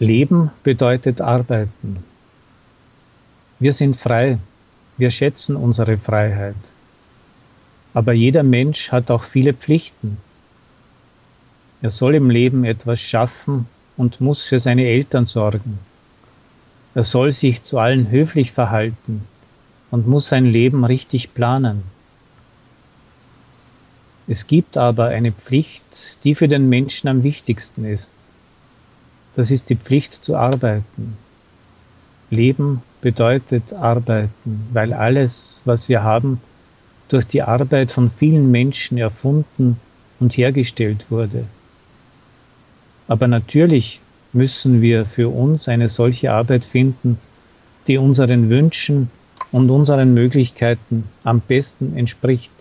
Leben bedeutet arbeiten. Wir sind frei, wir schätzen unsere Freiheit. Aber jeder Mensch hat auch viele Pflichten. Er soll im Leben etwas schaffen und muss für seine Eltern sorgen. Er soll sich zu allen höflich verhalten und muss sein Leben richtig planen. Es gibt aber eine Pflicht, die für den Menschen am wichtigsten ist. Das ist die Pflicht zu arbeiten. Leben bedeutet arbeiten, weil alles, was wir haben, durch die Arbeit von vielen Menschen erfunden und hergestellt wurde. Aber natürlich müssen wir für uns eine solche Arbeit finden, die unseren Wünschen und unseren Möglichkeiten am besten entspricht.